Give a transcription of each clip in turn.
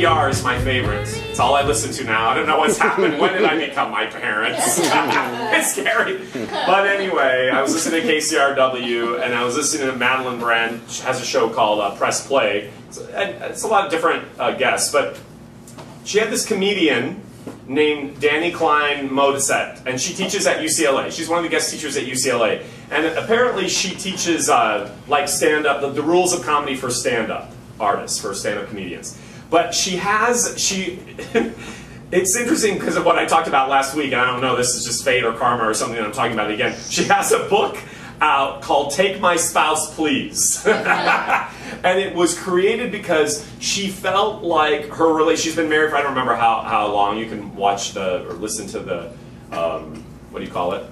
NPR is my favorite. It's all I listen to now. I don't know what's happened. When did I become my parents? it's scary. But anyway, I was listening to KCRW, and I was listening to Madeleine Brand. She has a show called uh, Press Play. It's, it's, a lot of different uh, guests, but she had this comedian named Dani Klein Modisett, and she teaches at UCLA. She's one of the guest teachers at UCLA. And apparently she teaches uh, like stand-up, the, the rules of comedy for stand-up artists, for stand-up comedians. But she has, she, it's interesting because of what I talked about last week, and I don't know, this is just fate or karma or something that I'm talking about again. She has a book out called Take My Spouse Please. and it was created because she felt like her relationship, she's been married for I don't remember how, how long. You can watch the, or listen to the, um, what do you call it?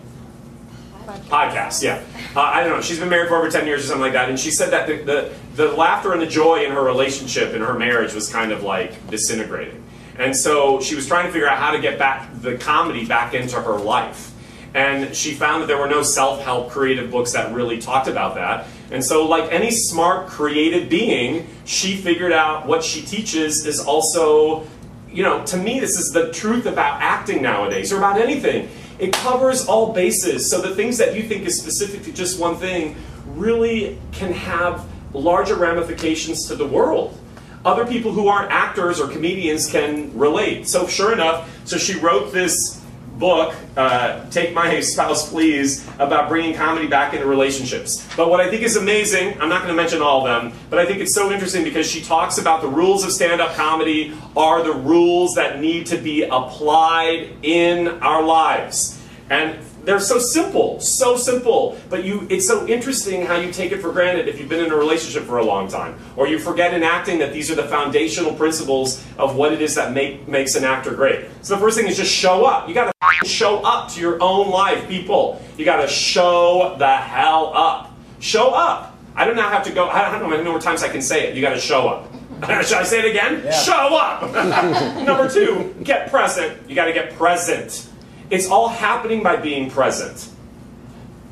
Podcast, yeah. Uh, I don't know. She's been married for over 10 years or something like that. And she said that the, the, the laughter and the joy in her relationship, in her marriage, was kind of like disintegrating. And so she was trying to figure out how to get back the comedy back into her life. And she found that there were no self help creative books that really talked about that. And so, like any smart, creative being, she figured out what she teaches is also, you know, to me, this is the truth about acting nowadays, or about anything it covers all bases. So the things that you think is specific to just one thing really can have larger ramifications to the world. Other people who aren't actors or comedians can relate. So sure enough, so she wrote this book, uh, Take My Spouse Please, about bringing comedy back into relationships. But what I think is amazing, I'm not going to mention all of them, but I think it's so interesting because she talks about the rules of stand-up comedy are the rules that need to be applied in our lives. And they're so simple, so simple, but you it's so interesting how you take it for granted if you've been in a relationship for a long time. Or you forget in acting that these are the foundational principles of what it is that make, makes an actor great. So the first thing is just show up. You gotta show up to your own life, people. You gotta show the hell up. Show up. I do not have to go, I don't know how many more times I can say it. You gotta show up. Should I say it again? Yeah. Show up! Number two, get present. You gotta get present. It's all happening by being present.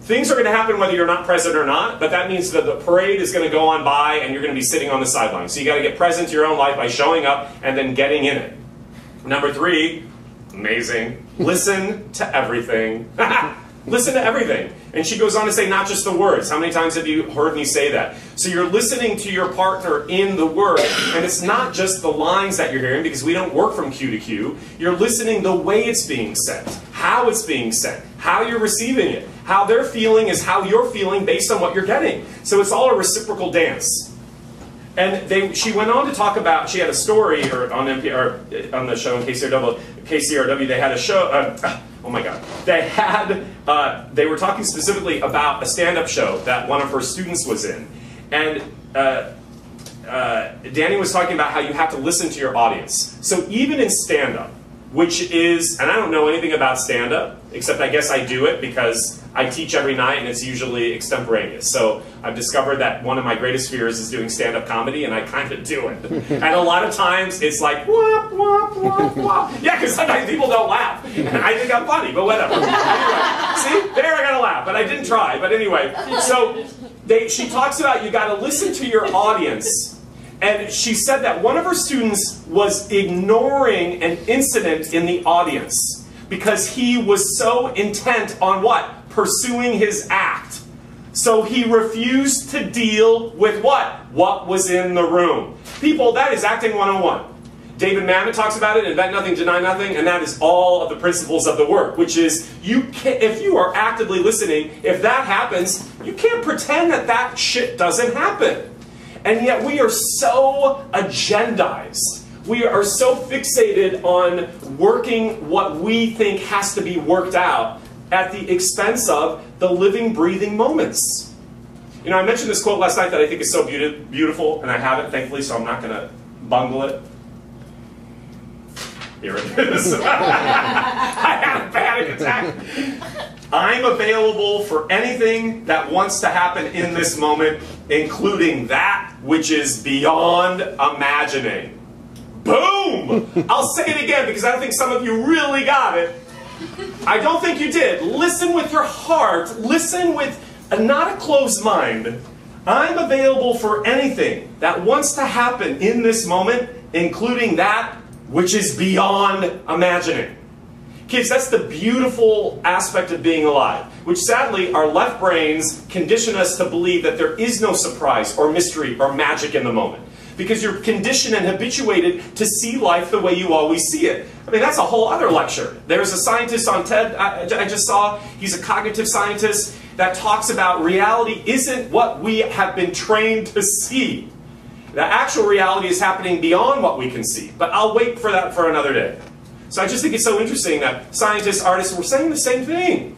Things are going to happen whether you're not present or not, but that means that the parade is going to go on by and you're going to be sitting on the sidelines. So you got to get present to your own life by showing up and then getting in it. Number three, amazing, listen to everything. listen to everything. And she goes on to say, not just the words. How many times have you heard me say that? So you're listening to your partner in the word, and it's not just the lines that you're hearing because we don't work from cue to cue. You're listening the way it's being said, how it's being said, how you're receiving it. How they're feeling is how you're feeling based on what you're getting. So it's all a reciprocal dance. And they, she went on to talk about, she had a story or on NPR, on the show in KCRW, KCRW they had a show, uh, oh my god, they had, uh, they were talking specifically about a stand-up show that one of her students was in. And uh, uh, Dani was talking about how you have to listen to your audience. So even in stand-up, which is, and I don't know anything about stand-up, except I guess I do it because I teach every night and it's usually extemporaneous. So I've discovered that one of my greatest fears is doing stand-up comedy and I kind of do it. and a lot of times it's like, wop, wop, wop, wop. Yeah, because sometimes people don't laugh. And I think I'm funny, but whatever. anyway, see, there I gotta laugh, but I didn't try. But anyway, so they, she talks about you gotta listen to your audience and she said that one of her students was ignoring an incident in the audience because he was so intent on what? Pursuing his act. So he refused to deal with what? What was in the room. People, that is acting 101. David Mamet talks about it, invent nothing, deny nothing, and that is all of the principles of the work, which is you can if you are actively listening, if that happens, you can't pretend that that shit doesn't happen. And yet we are so agendized. We are so fixated on working what we think has to be worked out at the expense of the living, breathing moments. You know, I mentioned this quote last night that I think is so be beautiful, and I have it, thankfully, so I'm not going to bungle it. Here it is. I had a panic attack. I'm available for anything that wants to happen in this moment, including that which is beyond imagining. Boom! I'll say it again because I don't think some of you really got it. I don't think you did. Listen with your heart. Listen with a, not a closed mind. I'm available for anything that wants to happen in this moment, including that which is beyond imagining. Kids, that's the beautiful aspect of being alive, which sadly our left brains condition us to believe that there is no surprise or mystery or magic in the moment. Because you're conditioned and habituated to see life the way you always see it. I mean, that's a whole other lecture. There's a scientist on TED I, I just saw, he's a cognitive scientist that talks about reality isn't what we have been trained to see. The actual reality is happening beyond what we can see. But I'll wait for that for another day. So I just think it's so interesting that scientists, artists, were saying the same thing.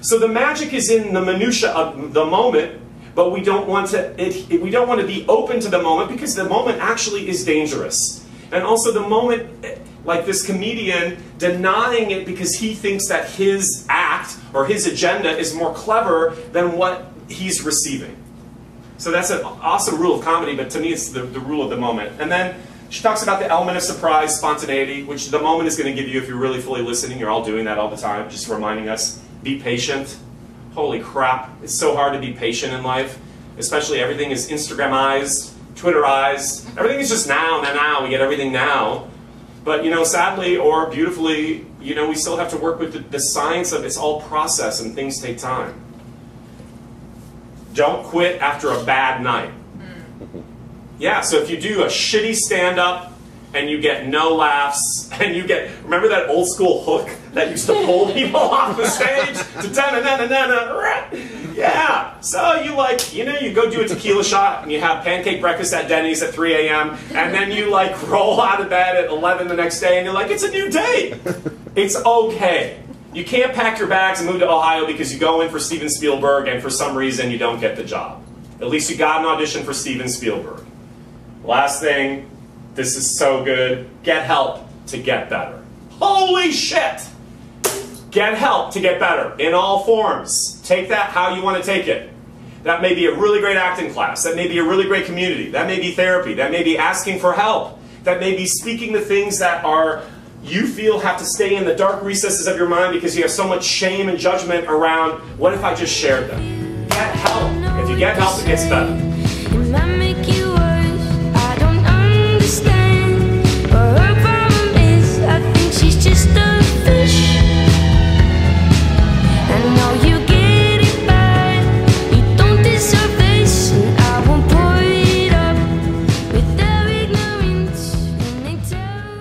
So the magic is in the minutia of the moment, but we don't want to it, we don't want to be open to the moment because the moment actually is dangerous. And also the moment eh, like this comedian denying it because he thinks that his act or his agenda is more clever than what he's receiving. So that's an awesome rule of comedy, but to me it's the, the rule of the moment. And then she talks about the element of surprise, spontaneity, which the moment is going to give you if you're really fully listening. You're all doing that all the time, just reminding us. Be patient. Holy crap, it's so hard to be patient in life, especially everything is Instagramized, Twitterized. Everything is just now, now, now. We get everything now. But, you know, sadly or beautifully, you know, we still have to work with the, the science of it's all process and things take time. Don't quit after a bad night. Yeah, so if you do a shitty stand up and you get no laughs and you get remember that old school hook that used to pull people off the stage na uh, yeah. So you like you know you go do a tequila shot and you have pancake breakfast at denny's at 3 a.m and then you like roll out of bed at 11 the next day and you're like it's a new day it's okay. You can't pack your bags and move to ohio because you go in for steven spielberg and for some reason you don't get the job. At least you got an audition for steven spielberg Last thing, this is so good. Get help to get better. Holy shit! Get help to get better in all forms. Take that how you want to take it. That may be a really great acting class. That may be a really great community. That may be therapy. That may be asking for help. That may be speaking the things that are you feel have to stay in the dark recesses of your mind because you have so much shame and judgment around what if I just shared them? Get help. If you get help, it gets better.